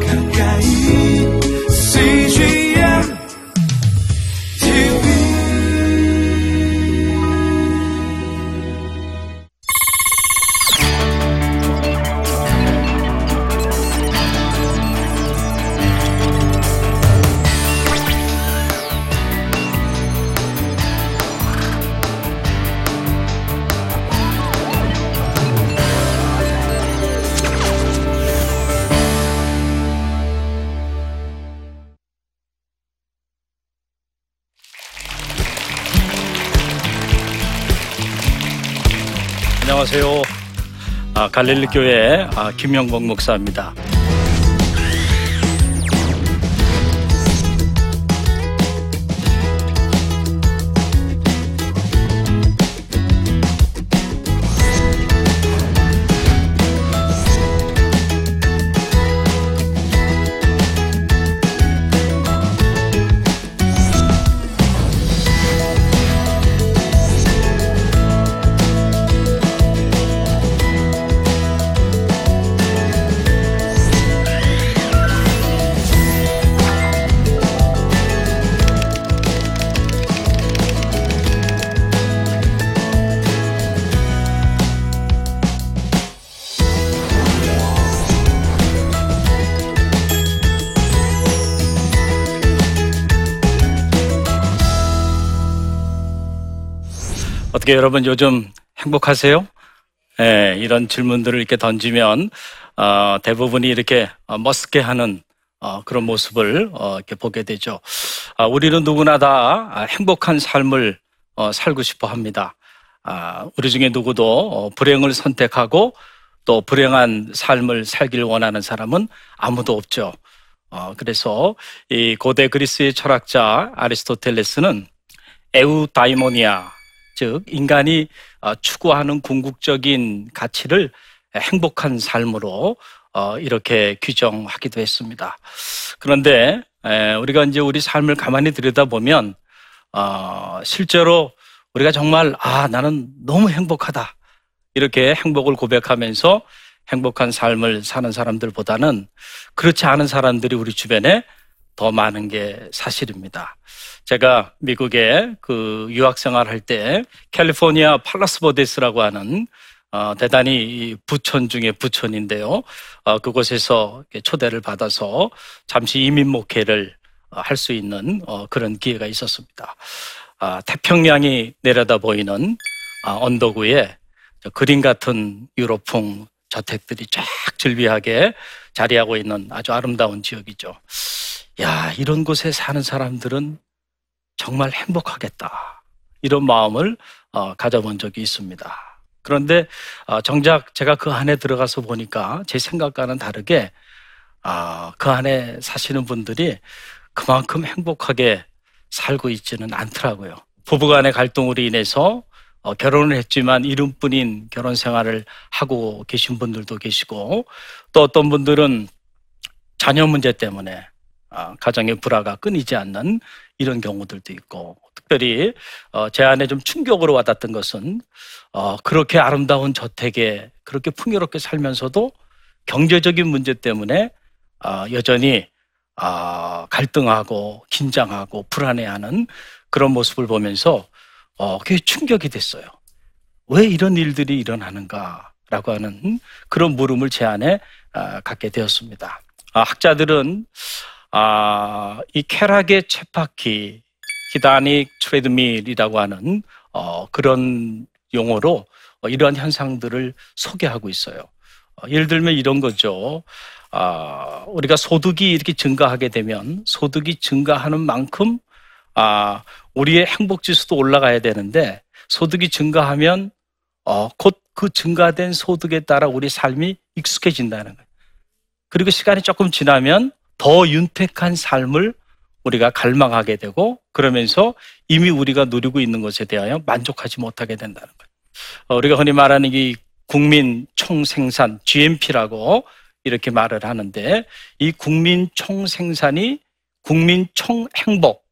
가까 갈릴리 교회 아, 김영복 목사입니다. 어떻게 여러분 요즘 행복하세요? 예, 이런 질문들을 이렇게 던지면 어, 대부분이 이렇게 어, 머쓱해 하는 어, 그런 모습을 어, 이렇게 보게 되죠. 아, 우리는 누구나 다 아, 행복한 삶을 어, 살고 싶어 합니다. 아, 우리 중에 누구도 어, 불행을 선택하고 또 불행한 삶을 살길 원하는 사람은 아무도 없죠. 어, 그래서 이 고대 그리스의 철학자 아리스토텔레스는 에우다이모니아 즉 인간이 어, 추구하는 궁극적인 가치를 행복한 삶으로 어, 이렇게 규정하기도 했습니다. 그런데 에, 우리가 이제 우리 삶을 가만히 들여다보면 어, 실제로 우리가 정말 아 나는 너무 행복하다 이렇게 행복을 고백하면서 행복한 삶을 사는 사람들보다는 그렇지 않은 사람들이 우리 주변에 더 많은 게 사실입니다. 제가 미국에 그 유학 생활할 때 캘리포니아 팔라스버데스라고 하는 어, 대단히 부촌 중에 부촌인데요. 어, 그곳에서 초대를 받아서 잠시 이민 목회를 어, 할수 있는 어, 그런 기회가 있었습니다. 아, 태평양이 내려다 보이는 아, 언덕 위에 그림 같은 유로풍 저택들이 쫙 즐비하게 자리하고 있는 아주 아름다운 지역이죠. 야, 이런 곳에 사는 사람들은 정말 행복하겠다. 이런 마음을 어, 가져본 적이 있습니다. 그런데 어, 정작 제가 그 안에 들어가서 보니까 제 생각과는 다르게 어, 그 안에 사시는 분들이 그만큼 행복하게 살고 있지는 않더라고요. 부부간의 갈등으로 인해서 어, 결혼을 했지만 이름뿐인 결혼 생활을 하고 계신 분들도 계시고 또 어떤 분들은 자녀 문제 때문에 어, 가정의 불화가 끊이지 않는 이런 경우들도 있고 특별히 어, 제 안에 좀 충격으로 와닿던 것은 어, 그렇게 아름다운 저택에 그렇게 풍요롭게 살면서도 경제적인 문제 때문에 여전히 갈등하고 긴장하고 불안해하는 그런 모습을 보면서 그게 충격이 됐어요. 왜 이런 일들이 일어나는가라고 하는 그런 물음을 제 안에 갖게 되었습니다. 학자들은 아, 이 쾌락의 쳇바퀴, 히다닉 트레드밀이라고 하는 어, 그런 용어로 어, 이러한 현상들을 소개하고 있어요. 어, 예를 들면 이런 거죠. 아, 우리가 소득이 이렇게 증가하게 되면 소득이 증가하는 만큼 아, 우리의 행복 지수도 올라가야 되는데 소득이 증가하면 어, 곧 그 증가된 소득에 따라 우리 삶이 익숙해진다는 거예요. 그리고 시간이 조금 지나면 더 윤택한 삶을 우리가 갈망하게 되고 그러면서 이미 우리가 누리고 있는 것에 대하여 만족하지 못하게 된다는 거예요. 어, 우리가 흔히 말하는 이 국민 총생산 GNP라고 이렇게 말을 하는데 이 국민 총생산이 국민 총행복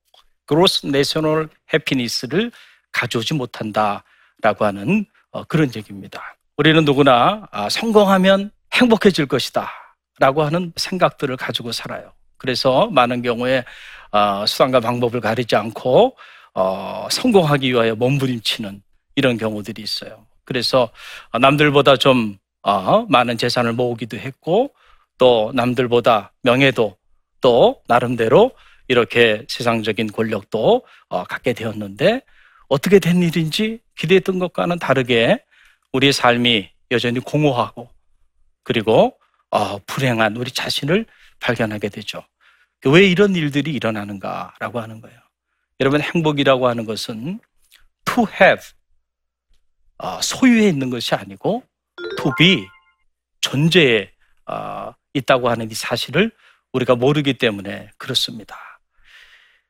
gross national happiness를 가져오지 못한다라고 하는 어, 그런 얘기입니다. 우리는 누구나 아, 성공하면 행복해질 것이다. 라고 하는 생각들을 가지고 살아요. 그래서 많은 경우에 어, 수단과 방법을 가리지 않고 어, 성공하기 위하여 몸부림치는 이런 경우들이 있어요. 그래서 남들보다 좀 어, 많은 재산을 모으기도 했고 또 남들보다 명예도 또 나름대로 이렇게 세상적인 권력도 어, 갖게 되었는데 어떻게 된 일인지 기대했던 것과는 다르게 우리의 삶이 여전히 공허하고 그리고 어, 불행한 우리 자신을 발견하게 되죠. 왜 이런 일들이 일어나는가라고 하는 거예요. 여러분 행복이라고 하는 것은 to have 어, 소유에 있는 것이 아니고 to be 존재에 어, 있다고 하는 이 사실을 우리가 모르기 때문에 그렇습니다.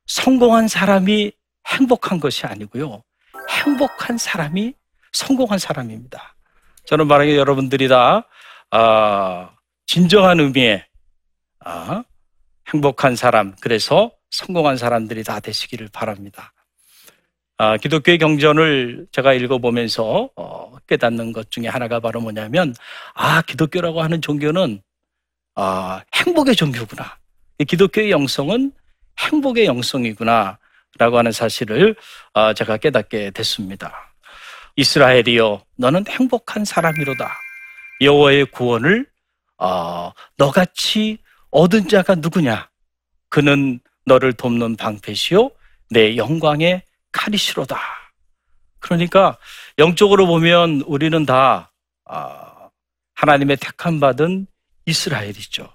성공한 사람이 행복한 것이 아니고요. 행복한 사람이 성공한 사람입니다. 저는 만약에 여러분들이 다 아, 진정한 의미의 아, 행복한 사람, 그래서 성공한 사람들이 다 되시기를 바랍니다. 아, 기독교의 경전을 제가 읽어보면서 어, 깨닫는 것 중에 하나가 바로 뭐냐면, 아, 기독교라고 하는 종교는 아, 행복의 종교구나. 기독교의 영성은 행복의 영성이구나. 라고 하는 사실을 어, 제가 깨닫게 됐습니다. 이스라엘이여, 너는 행복한 사람이로다. 여호와의 구원을 어, 너같이 얻은 자가 누구냐? 그는 너를 돕는 방패시요 내 영광의 칼이시로다. 그러니까 영적으로 보면 우리는 다 어, 하나님의 택함 받은 이스라엘이죠.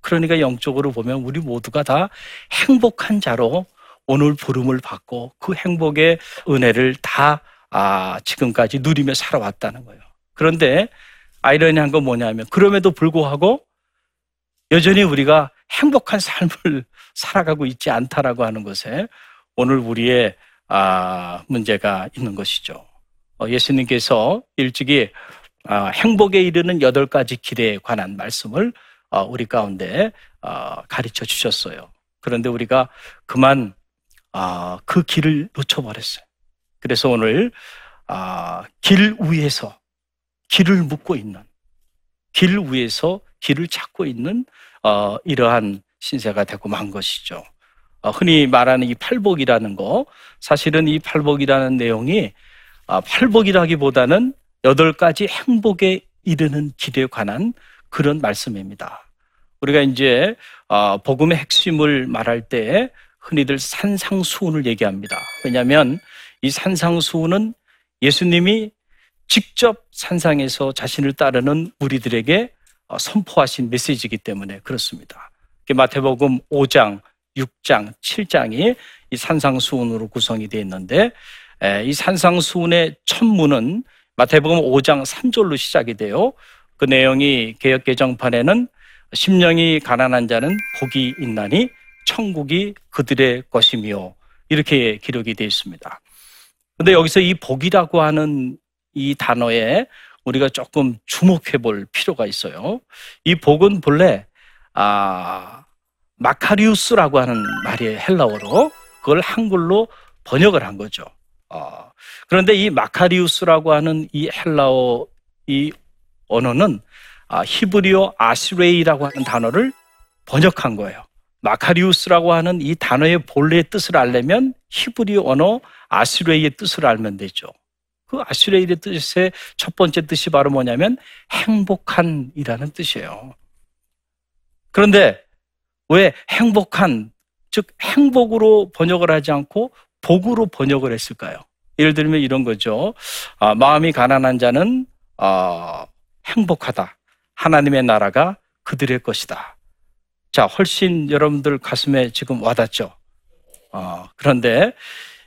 그러니까 영적으로 보면 우리 모두가 다 행복한 자로 오늘 부름을 받고 그 행복의 은혜를 다 아, 지금까지 누리며 살아왔다는 거예요. 그런데 아이러니한 건 뭐냐면 그럼에도 불구하고 여전히 우리가 행복한 삶을 살아가고 있지 않다라고 하는 것에 오늘 우리의 아, 문제가 있는 것이죠. 어, 예수님께서 일찍이 아, 행복에 이르는 여덟 가지 길에 관한 말씀을 어, 우리 가운데 어, 가르쳐 주셨어요. 그런데 우리가 그만 아, 그 길을 놓쳐버렸어요. 그래서 오늘 아, 길 위에서 길을 묻고 있는 길 위에서 길을 찾고 있는 어, 이러한 신세가 되고 만 것이죠. 어, 흔히 말하는 이 팔복이라는 거 사실은 이 팔복이라는 내용이 아, 팔복이라기보다는 여덟 가지 행복에 이르는 길에 관한 그런 말씀입니다. 우리가 이제 어, 복음의 핵심을 말할 때 흔히들 산상수훈을 얘기합니다. 왜냐하면 이 산상수훈은 예수님이 직접 산상에서 자신을 따르는 무리들에게 어, 선포하신 메시지이기 때문에 그렇습니다. 마태복음 5장, 6장, 7장이 이 산상수훈으로 구성이 되어 있는데 이 산상수훈의 첫 문은 마태복음 5장 3절로 시작이 돼요. 그 내용이 개혁 개정판에는 심령이 가난한 자는 복이 있나니 천국이 그들의 것이며 이렇게 기록이 되어 있습니다. 근데 여기서 이 복이라고 하는 이 단어에 우리가 조금 주목해 볼 필요가 있어요. 이 복은 본래 아 마카리우스라고 하는 말이 헬라어로 그걸 한글로 번역을 한 거죠. 어, 그런데 이 마카리우스라고 하는 이 헬라어 이 언어는 아, 히브리어 아시레이라고 하는 단어를 번역한 거예요. 마카리우스라고 하는 이 단어의 본래의 뜻을 알려면 히브리어 언어 아시레이의 뜻을 알면 되죠. 그 아시레이의 뜻의 첫 번째 뜻이 바로 뭐냐면 행복한이라는 뜻이에요. 그런데 왜 행복한, 즉 행복으로 번역을 하지 않고 복으로 번역을 했을까요? 예를 들면 이런 거죠. 아, 마음이 가난한 자는 아, 행복하다. 하나님의 나라가 그들의 것이다. 자, 훨씬 여러분들 가슴에 지금 와닿죠. 어, 그런데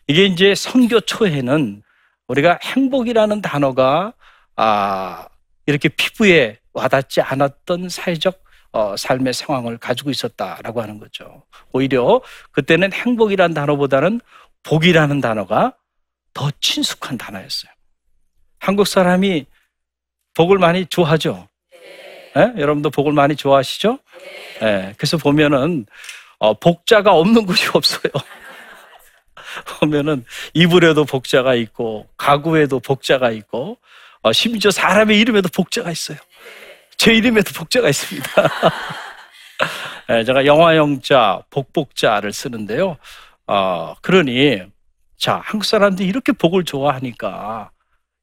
이게 이제 선교 초에는 우리가 행복이라는 단어가 아, 이렇게 피부에 와닿지 않았던 사회적 어, 삶의 상황을 가지고 있었다라고 하는 거죠. 오히려 그때는 행복이라는 단어보다는 복이라는 단어가 더 친숙한 단어였어요. 한국 사람이 복을 많이 좋아하죠. 네? 여러분도 복을 많이 좋아하시죠? 네. 그래서 보면은 어, 복자가 없는 곳이 없어요. 보면은 이불에도 복자가 있고 가구에도 복자가 있고 어, 심지어 사람의 이름에도 복자가 있어요. 제 이름에도 복자가 있습니다. 예, 제가 영화영자, 복복자를 쓰는데요. 어, 그러니, 자, 한국 사람들이 이렇게 복을 좋아하니까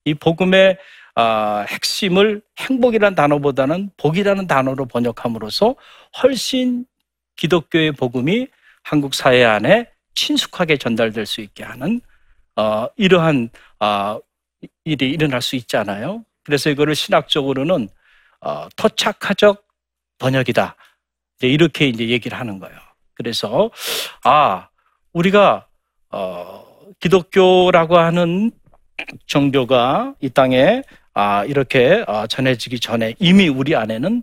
이 복음의 아, 핵심을 행복이라는 단어보다는 복이라는 단어로 번역함으로써 훨씬 기독교의 복음이 한국 사회 안에 친숙하게 전달될 수 있게 하는 어, 이러한 아, 일이 일어날 수 있잖아요. 그래서 이거를 신학적으로는 어, 토착화적 번역이다. 이제 이렇게 이제 얘기를 하는 거예요. 그래서 아 우리가 어, 기독교라고 하는 종교가 이 땅에 아, 이렇게 어, 전해지기 전에 이미 우리 안에는 어,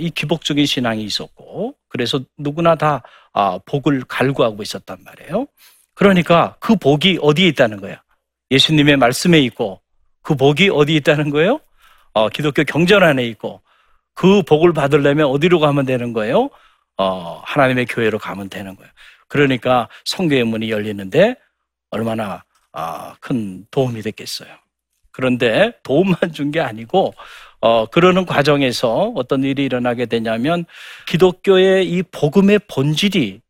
이 기복적인 신앙이 있었고 그래서 누구나 다 아, 복을 갈구하고 있었단 말이에요. 그러니까 그 복이 어디에 있다는 거야? 예수님의 말씀에 있고 그 복이 어디에 있다는 거예요? 어, 기독교 경전 안에 있고 그 복을 받으려면 어디로 가면 되는 거예요? 어, 하나님의 교회로 가면 되는 거예요. 그러니까 성교의 문이 열리는데 얼마나 아, 큰 도움이 됐겠어요. 그런데 도움만 준 게 아니고 어, 그러는 과정에서 어떤 일이 일어나게 되냐면 기독교의 이 복음의 본질이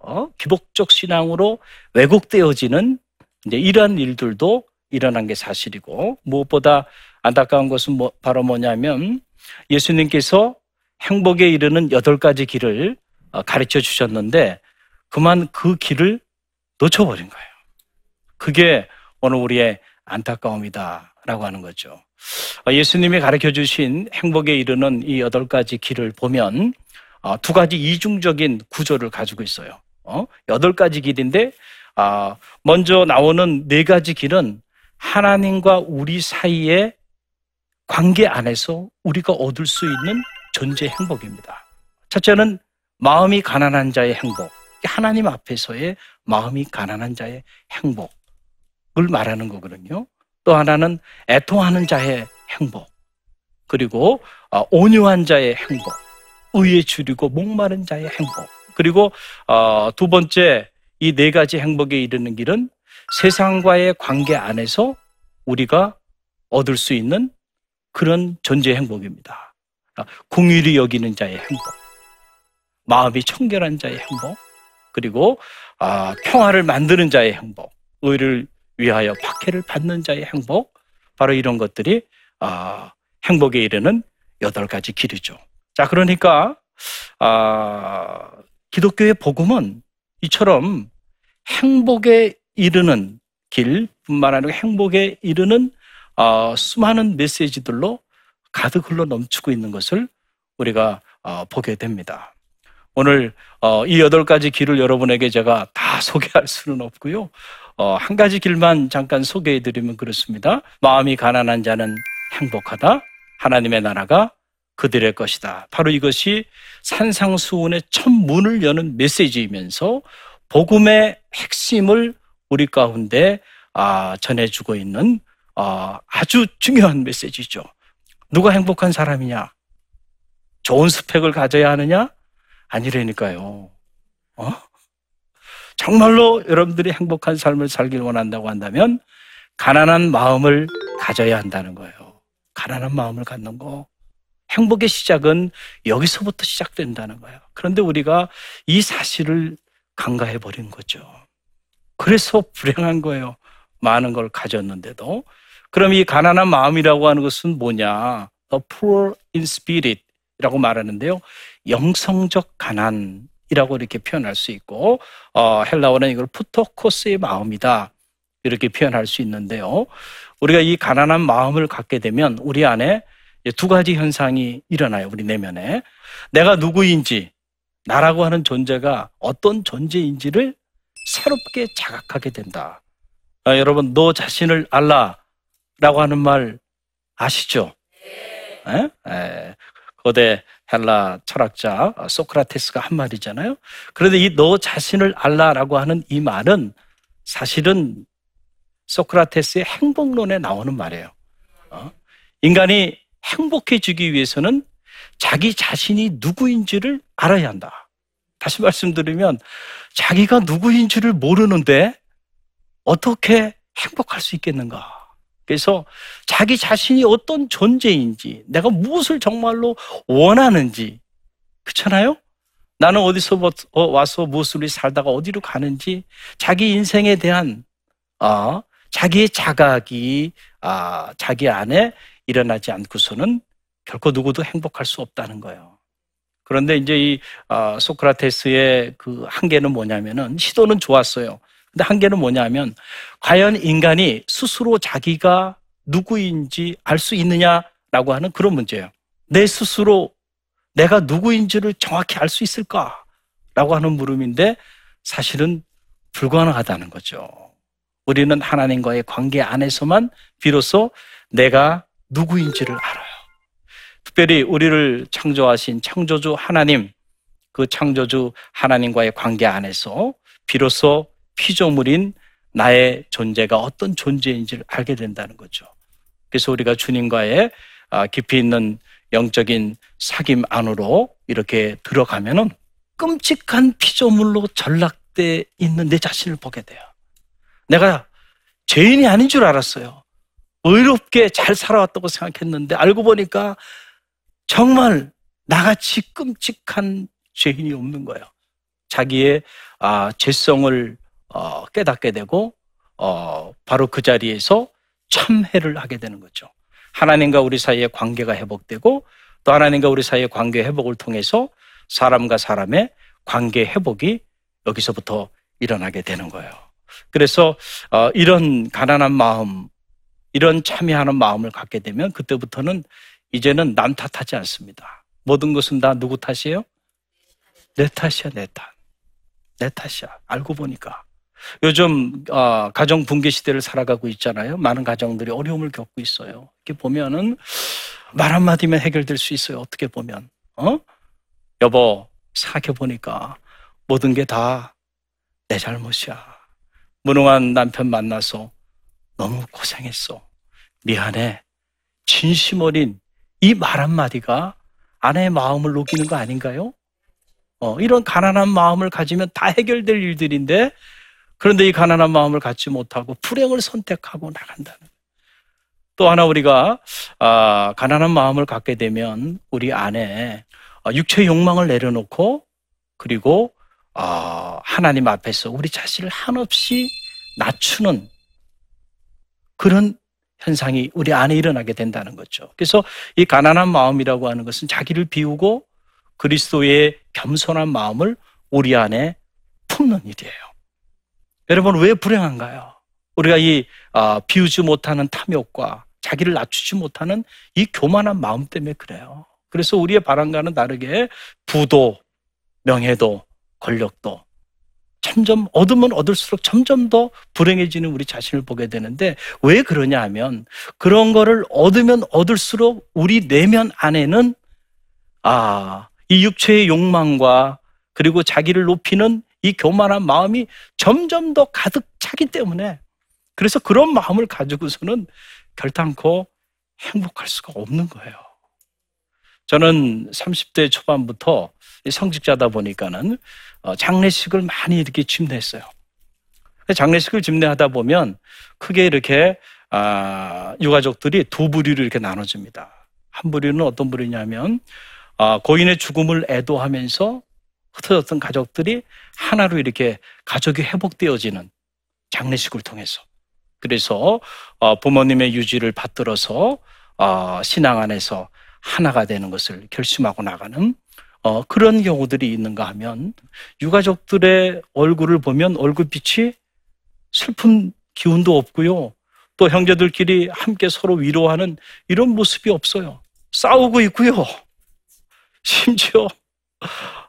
어, 기복적 신앙으로 왜곡되어지는 이제 이러한 일들도 일어난 게 사실이고 무엇보다 안타까운 것은 뭐, 바로 뭐냐면 예수님께서 행복에 이르는 여덟 가지 길을 어, 가르쳐 주셨는데 그만 그 길을 놓쳐버린 거예요. 그게 오늘 우리의 안타까움이다라고 하는 거죠. 어, 예수님이 가르쳐 주신 행복에 이르는 이 여덟 가지 길을 보면 어, 두 가지 이중적인 구조를 가지고 있어요. 어? 여덟 가지 길인데 아, 먼저 나오는 네 가지 길은 하나님과 우리 사이의 관계 안에서 우리가 얻을 수 있는 존재 행복입니다. 첫째는 마음이 가난한 자의 행복. 하나님 앞에서의 마음이 가난한 자의 행복을 말하는 거거든요. 또 하나는 애통하는 자의 행복. 그리고 어, 온유한 자의 행복. 의에 줄이고 목마른 자의 행복. 그리고 어, 두 번째 이 네 가지 행복에 이르는 길은 세상과의 관계 안에서 우리가 얻을 수 있는 그런 존재 행복입니다. 아, 궁일이 여기는 자의 행복, 마음이 청결한 자의 행복, 그리고 아, 평화를 만드는 자의 행복, 의를 위하여 박해를 받는 자의 행복, 바로 이런 것들이 아, 행복에 이르는 여덟 가지 길이죠. 자, 그러니까 아, 기독교의 복음은 이처럼 행복에 이르는 길뿐만 아니라 행복에 이르는 어, 수많은 메시지들로 가득 흘러 넘치고 있는 것을 우리가 어, 보게 됩니다. 오늘 어, 이 여덟 가지 길을 여러분에게 제가 다 소개할 수는 없고요. 어, 한 가지 길만 잠깐 소개해 드리면 그렇습니다. 마음이 가난한 자는 행복하다. 하나님의 나라가 그들의 것이다. 바로 이것이 산상수훈의 첫 문을 여는 메시지이면서 복음의 핵심을 우리 가운데 아, 전해주고 있는 아, 아주 중요한 메시지죠. 누가 행복한 사람이냐? 좋은 스펙을 가져야 하느냐? 아니라니까요. 어? 정말로 여러분들이 행복한 삶을 살길 원한다고 한다면 가난한 마음을 가져야 한다는 거예요. 가난한 마음을 갖는 거. 행복의 시작은 여기서부터 시작된다는 거예요. 그런데 우리가 이 사실을 간과해 버린 거죠. 그래서 불행한 거예요. 많은 걸 가졌는데도. 그럼 이 가난한 마음이라고 하는 것은 뭐냐? The poor in spirit 이라고 말하는데요. 영성적 가난 이라고 이렇게 표현할 수 있고, 어, 헬라어는 이걸 푸토코스의 마음이다. 이렇게 표현할 수 있는데요. 우리가 이 가난한 마음을 갖게 되면 우리 안에 두 가지 현상이 일어나요. 우리 내면에. 내가 누구인지, 나라고 하는 존재가 어떤 존재인지를 새롭게 자각하게 된다. 아, 여러분, 너 자신을 알라라고 하는 말 아시죠? 에? 에, 거대 헬라 철학자 소크라테스가 한 말이잖아요. 그런데 이 너 자신을 알라라고 하는 이 말은 사실은 소크라테스의 행복론에 나오는 말이에요. 어? 인간이 행복해지기 위해서는 자기 자신이 누구인지를 알아야 한다. 다시 말씀드리면 자기가 누구인지를 모르는데 어떻게 행복할 수 있겠는가? 그래서 자기 자신이 어떤 존재인지, 내가 무엇을 정말로 원하는지, 그렇잖아요? 나는 어디서 뭐- 어, 와서 무엇을 살다가 어디로 가는지, 자기 인생에 대한, 아, 자기의 자각이, 아, 자기 안에 일어나지 않고서는 결코 누구도 행복할 수 없다는 거예요. 그런데 이제 이 아, 소크라테스의 그 한계는 뭐냐면은 시도는 좋았어요. 근데 한계는 뭐냐면 과연 인간이 스스로 자기가 누구인지 알 수 있느냐라고 하는 그런 문제예요. 내 스스로 내가 누구인지를 정확히 알 수 있을까라고 하는 물음인데 사실은 불가능하다는 거죠. 우리는 하나님과의 관계 안에서만 비로소 내가 누구인지를 알아요. 특별히 우리를 창조하신 창조주 하나님, 그 창조주 하나님과의 관계 안에서 비로소 피조물인 나의 존재가 어떤 존재인지를 알게 된다는 거죠. 그래서 우리가 주님과의 아, 깊이 있는 영적인 사귐 안으로 이렇게 들어가면은 끔찍한 피조물로 전락돼 있는 내 자신을 보게 돼요. 내가 죄인이 아닌 줄 알았어요. 의롭게 잘 살아왔다고 생각했는데 알고 보니까 정말 나같이 끔찍한 죄인이 없는 거예요. 자기의 아, 죄성을 어, 깨닫게 되고 어, 바로 그 자리에서 참회를 하게 되는 거죠. 하나님과 우리 사이의 관계가 회복되고 또 하나님과 우리 사이의 관계 회복을 통해서 사람과 사람의 관계 회복이 여기서부터 일어나게 되는 거예요. 그래서 어, 이런 가난한 마음, 이런 참여하는 마음을 갖게 되면 그때부터는 이제는 남 탓하지 않습니다. 모든 것은 다 누구 탓이에요? 내 탓이야, 내 탓. 내 탓이야. 알고 보니까. 요즘 어, 가정 붕괴 시대를 살아가고 있잖아요. 많은 가정들이 어려움을 겪고 있어요. 이렇게 보면은 말 한마디면 해결될 수 있어요. 어떻게 보면. 어? 여보, 생각해 보니까 모든 게 다 내 잘못이야. 무능한 남편 만나서 너무 고생했어. 미안해. 진심 어린 이 말 한마디가 아내의 마음을 녹이는 거 아닌가요? 어, 이런 가난한 마음을 가지면 다 해결될 일들인데 그런데 이 가난한 마음을 갖지 못하고 불행을 선택하고 나간다는. 또 하나 우리가 아, 가난한 마음을 갖게 되면 우리 안에 아, 육체 욕망을 내려놓고 그리고 아, 하나님 앞에서 우리 자신을 한없이 낮추는 그런 현상이 우리 안에 일어나게 된다는 거죠. 그래서 이 가난한 마음이라고 하는 것은 자기를 비우고 그리스도의 겸손한 마음을 우리 안에 품는 일이에요. 여러분 왜 불행한가요? 우리가 이 아, 비우지 못하는 탐욕과 자기를 낮추지 못하는 이 교만한 마음 때문에 그래요. 그래서 우리의 바람과는 다르게 부도, 명예도, 권력도 점점 얻으면 얻을수록 점점 더 불행해지는 우리 자신을 보게 되는데 왜 그러냐 하면 그런 거를 얻으면 얻을수록 우리 내면 안에는 아, 이 육체의 욕망과 그리고 자기를 높이는 이 교만한 마음이 점점 더 가득 차기 때문에 그래서 그런 마음을 가지고서는 결단코 행복할 수가 없는 거예요. 저는 30대 초반부터 성직자다 보니까는 어, 장례식을 많이 이렇게 집례했어요. 장례식을 집례하다 보면 크게 이렇게 아, 유가족들이 두 부류로 이렇게 나눠집니다. 한 부류는 어떤 부류냐면 아, 고인의 죽음을 애도하면서 흩어졌던 가족들이 하나로 이렇게 가족이 회복되어지는 장례식을 통해서 그래서 어, 부모님의 유지를 받들어서 어, 신앙 안에서 하나가 되는 것을 결심하고 나가는 어, 그런 경우들이 있는가 하면 유가족들의 얼굴을 보면 얼굴빛이 슬픈 기운도 없고요. 또 형제들끼리 함께 서로 위로하는 이런 모습이 없어요. 싸우고 있고요. 심지어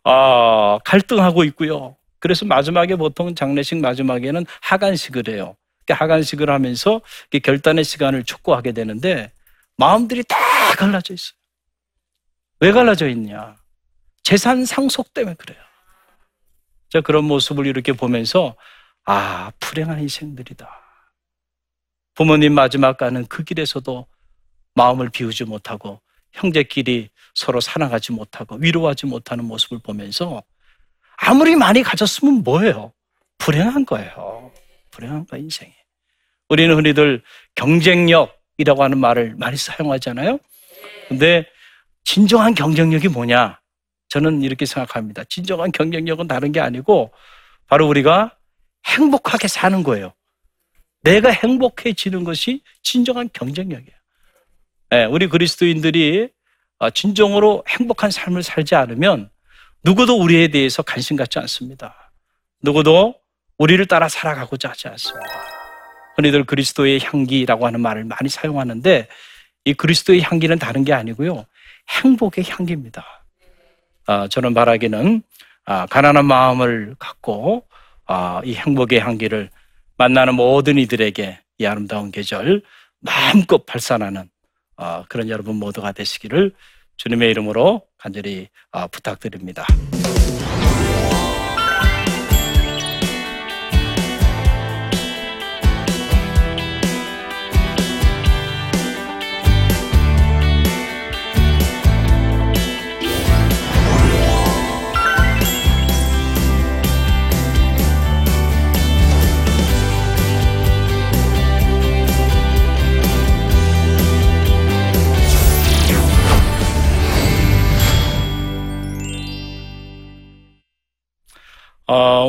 아, 갈등하고 있고요. 그래서 마지막에 보통 장례식 마지막에는 하간식을 해요. 하간식을 하면서 결단의 시간을 촉구하게 되는데 마음들이 다 갈라져 있어요. 왜 갈라져 있냐? 재산 상속 때문에 그래요. 자, 그런 모습을 이렇게 보면서 아, 불행한 인생들이다. 부모님 마지막 가는 그 길에서도 마음을 비우지 못하고 형제끼리 서로 사랑하지 못하고 위로하지 못하는 모습을 보면서 아무리 많이 가졌으면 뭐예요? 불행한 거예요. 불행한 거 인생이. 우리는 흔히들 경쟁력이라고 하는 말을 많이 사용하잖아요. 근데 진정한 경쟁력이 뭐냐? 저는 이렇게 생각합니다. 진정한 경쟁력은 다른 게 아니고 바로 우리가 행복하게 사는 거예요. 내가 행복해지는 것이 진정한 경쟁력이에요. 네, 우리 그리스도인들이 어, 진정으로 행복한 삶을 살지 않으면 누구도 우리에 대해서 관심 갖지 않습니다. 누구도 우리를 따라 살아가고자 하지 않습니다. 흔히들 그리스도의 향기라고 하는 말을 많이 사용하는데 이 그리스도의 향기는 다른 게 아니고요. 행복의 향기입니다. 아, 저는 바라기는 아, 가난한 마음을 갖고 아, 이 행복의 향기를 만나는 모든 이들에게 이 아름다운 계절 마음껏 발산하는 아, 그런 여러분 모두가 되시기를 주님의 이름으로 간절히 아, 부탁드립니다.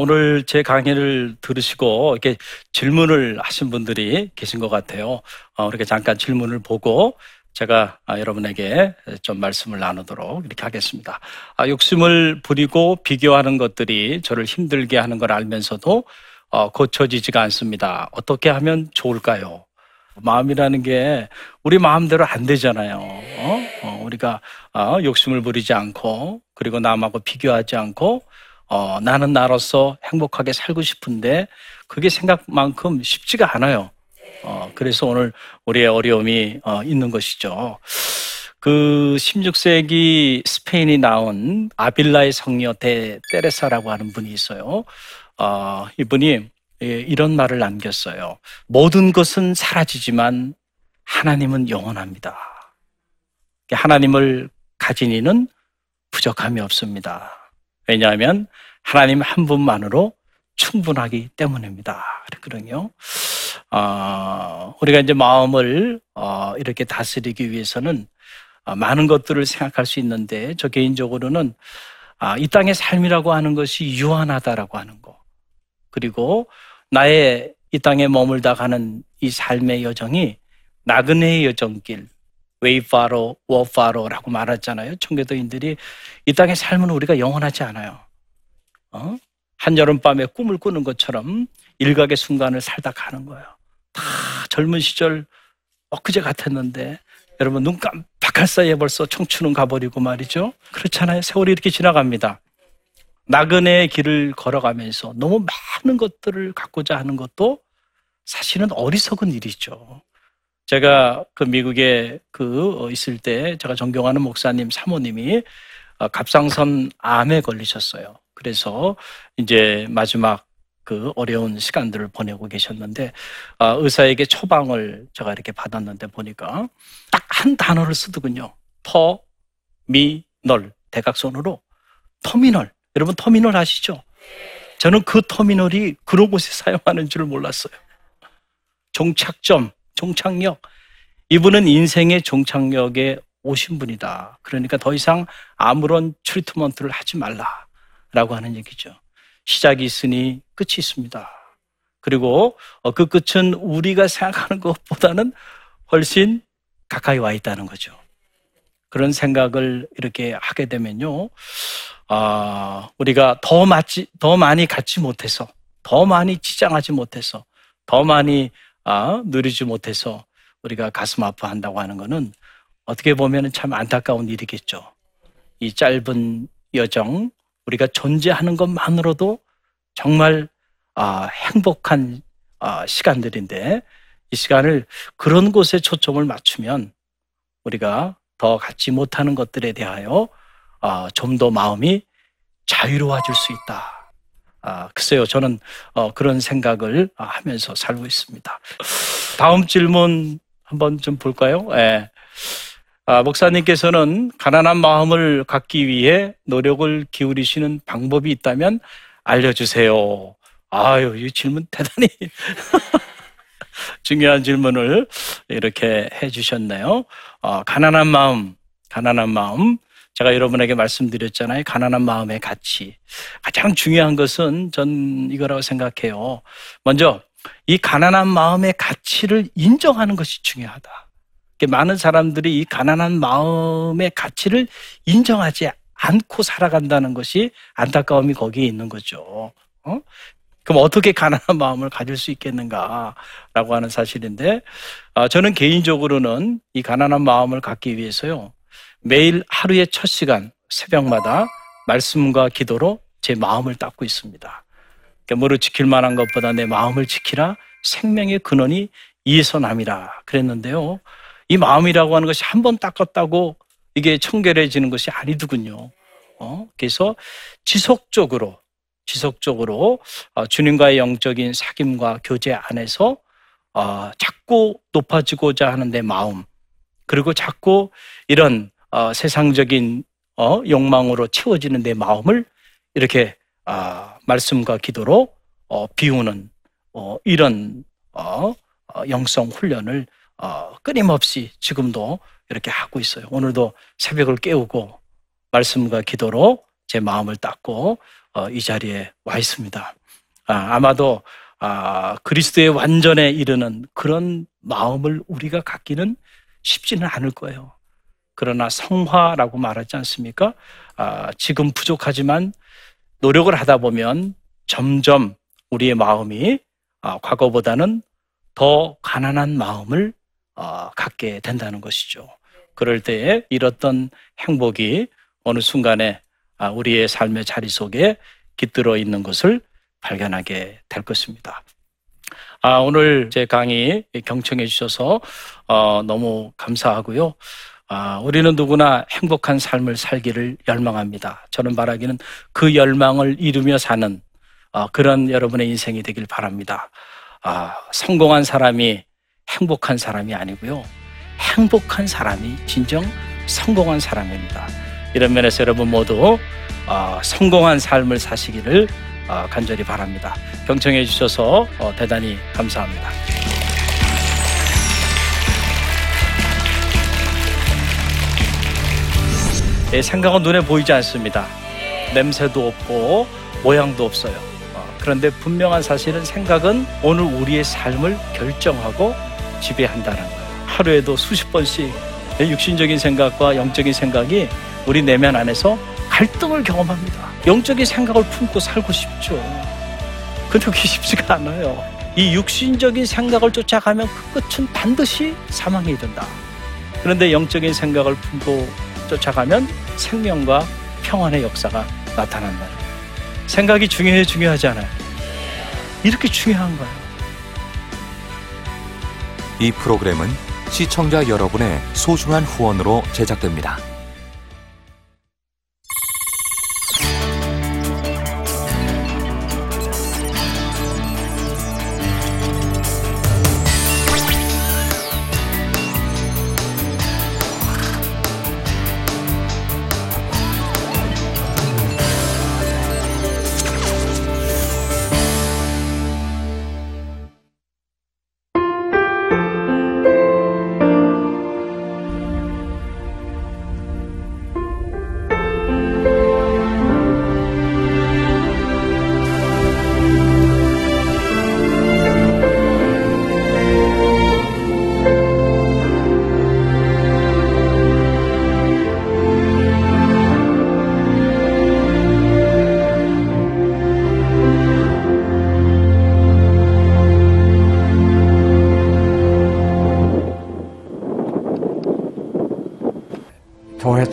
오늘 제 강의를 들으시고 이렇게 질문을 하신 분들이 계신 것 같아요. 어, 이렇게 잠깐 질문을 보고 제가 아, 여러분에게 좀 말씀을 나누도록 이렇게 하겠습니다. 아, 욕심을 부리고 비교하는 것들이 저를 힘들게 하는 걸 알면서도 어, 고쳐지지가 않습니다. 어떻게 하면 좋을까요? 마음이라는 게 우리 마음대로 안 되잖아요. 어? 어, 우리가 어, 욕심을 부리지 않고 그리고 남하고 비교하지 않고 어, 나는 나로서 행복하게 살고 싶은데 그게 생각만큼 쉽지가 않아요. 어, 그래서 오늘 우리의 어려움이 어, 있는 것이죠. 그 16세기 스페인이 나온 아빌라의 성녀 대 테레사라고 하는 분이 있어요. 어, 이분이 예, 이런 말을 남겼어요. 모든 것은 사라지지만 하나님은 영원합니다. 하나님을 가진 이는 부족함이 없습니다. 왜냐하면 하나님 한 분만으로 충분하기 때문입니다. 그러거든요. 어, 우리가 이제 마음을 어, 이렇게 다스리기 위해서는 어, 많은 것들을 생각할 수 있는데 저 개인적으로는 아, 이 땅의 삶이라고 하는 것이 유한하다라고 하는 거. 그리고 나의 이 땅에 머물다 가는 이 삶의 여정이 나그네의 여정길, 웨이파로, 워파로라고 말했잖아요. 청교도인들이 이 땅의 삶은 우리가 영원하지 않아요. 어? 한여름밤에 꿈을 꾸는 것처럼 일각의 순간을 살다 가는 거예요. 다 젊은 시절 엊그제 같았는데 여러분 눈 깜빡할 사이에 벌써 청춘은 가버리고 말이죠. 그렇잖아요. 세월이 이렇게 지나갑니다. 나그네의 길을 걸어가면서 너무 많은 것들을 갖고자 하는 것도 사실은 어리석은 일이죠. 제가 그 미국에 그 어, 있을 때 제가 존경하는 목사님 사모님이 어, 갑상선 암에 걸리셨어요. 그래서 이제 마지막 그 어려운 시간들을 보내고 계셨는데 어, 의사에게 처방을 제가 이렇게 받았는데 보니까 딱 한 단어를 쓰더군요. 터미널 대각선으로 터미널 여러분 터미널 아시죠? 저는 그 터미널이 그런 곳에 사용하는 줄 몰랐어요. 종착점 종착역. 이분은 인생의 종착역에 오신 분이다. 그러니까 더 이상 아무런 트리트먼트를 하지 말라라고 하는 얘기죠. 시작이 있으니 끝이 있습니다. 그리고 어, 그 끝은 우리가 생각하는 것보다는 훨씬 가까이 와 있다는 거죠. 그런 생각을 이렇게 하게 되면요, 아, 우리가 더 맞지, 더 많이 갖지 못해서, 더 많이 지장하지 못해서, 더 많이 아, 누리지 못해서 우리가 가슴 아파한다고 하는 것은 어떻게 보면 참 안타까운 일이겠죠. 이 짧은 여정, 우리가 존재하는 것만으로도 정말 아, 행복한 아, 시간들인데 이 시간을 그런 곳에 초점을 맞추면 우리가 더 갖지 못하는 것들에 대하여 아, 좀 더 마음이 자유로워질 수 있다. 아, 글쎄요, 저는 어, 그런 생각을 하면서 살고 있습니다. 다음 질문 한번 좀 볼까요? 예. 아, 목사님께서는 가난한 마음을 갖기 위해 노력을 기울이시는 방법이 있다면 알려주세요. 아유, 이 질문 대단히 중요한 질문을 이렇게 해주셨네요. 어, 가난한 마음, 가난한 마음. 제가 여러분에게 말씀드렸잖아요. 가난한 마음의 가치. 가장 중요한 것은 전 이거라고 생각해요. 먼저, 이 가난한 마음의 가치를 인정하는 것이 중요하다. 많은 사람들이 이 가난한 마음의 가치를 인정하지 않고 살아간다는 것이 안타까움이 거기에 있는 거죠. 어? 그럼 어떻게 가난한 마음을 가질 수 있겠는가라고 하는 사실인데, 아, 저는 개인적으로는 이 가난한 마음을 갖기 위해서요, 매일 하루의 첫 시간, 새벽마다 말씀과 기도로 제 마음을 닦고 있습니다. 그러니까 뭐를 지킬 만한 것보다 내 마음을 지키라 생명의 근원이 이에서 남이라 그랬는데요. 이 마음이라고 하는 것이 한 번 닦았다고 이게 청결해지는 것이 아니더군요. 어? 그래서 지속적으로 지속적으로 어, 주님과의 영적인 사귐과 교제 안에서 어, 자꾸 높아지고자 하는 내 마음 그리고 자꾸 이런 어, 세상적인 어, 욕망으로 채워지는 내 마음을 이렇게 아, 말씀과 기도로 어, 비우는 어, 이런 어, 어, 영성 훈련을 어, 끊임없이 지금도 이렇게 하고 있어요. 오늘도 새벽을 깨우고 말씀과 기도로 제 마음을 닦고 어, 이 자리에 와 있습니다. 아, 아마도 아, 그리스도의 완전에 이르는 그런 마음을 우리가 갖기는 쉽지는 않을 거예요. 그러나 성화라고 말하지 않습니까? 아, 지금 부족하지만 노력을 하다 보면 점점 우리의 마음이 아, 과거보다는 더 가난한 마음을 아, 갖게 된다는 것이죠. 그럴 때에 잃었던 행복이 어느 순간에 아, 우리의 삶의 자리 속에 깃들어 있는 것을 발견하게 될 것입니다. 아, 오늘 제 강의 경청해 주셔서 어, 너무 감사하고요. 아, 우리는 누구나 행복한 삶을 살기를 열망합니다. 저는 바라기는 그 열망을 이루며 사는 어, 그런 여러분의 인생이 되길 바랍니다. 아, 성공한 사람이 행복한 사람이 아니고요. 행복한 사람이 진정 성공한 사람입니다. 이런 면에서 여러분 모두 어, 성공한 삶을 사시기를 어, 간절히 바랍니다. 경청해 주셔서 어, 대단히 감사합니다. 생각은 눈에 보이지 않습니다. 냄새도 없고 모양도 없어요. 어, 그런데 분명한 사실은 생각은 오늘 우리의 삶을 결정하고 지배한다는 거예요. 하루에도 수십 번씩 육신적인 생각과 영적인 생각이 우리 내면 안에서 갈등을 경험합니다. 영적인 생각을 품고 살고 싶죠. 근데 그게 쉽지가 않아요. 이 육신적인 생각을 쫓아가면 그 끝은 반드시 사망이 된다. 그런데 영적인 생각을 품고 쫓아가면 생명과 평안의 역사가 나타난다. 생각이 중요해 중요하지 않아요. 이렇게 중요한 거예요. 이 프로그램은 시청자 여러분의 소중한 후원으로 제작됩니다.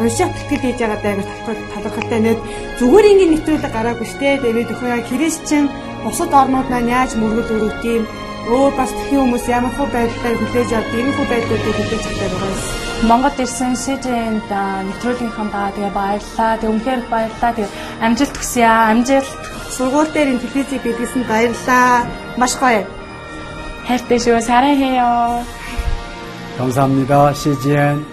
уншаад тэтгэл хийж байгаа даа талархалтай нэг зүгээр ингээд нэвтрүүлэг гараагүй штэ тэгээд өхөө христчэн бусад орнууд маань яаж мөргөл өрөвт юм өөр бас тхэн хүмүүс ямар хөө байдлаар хүлээж авд ийм хөө байдлуудыг хүлээж авдаг байгаа юм. Монгол ирсэн СЖН-д нэвтрүүлгийнхаа тэгээ баярлалаа. Тэг үнхээр баярлалаа. Тэг амжилт хүсье аа. Амжилт. Сургууль дээр энэ телевизийг бидлсэн баярлаа. Маш гоё. хайртай шүү. 사랑해요. 감사합니다. CGN.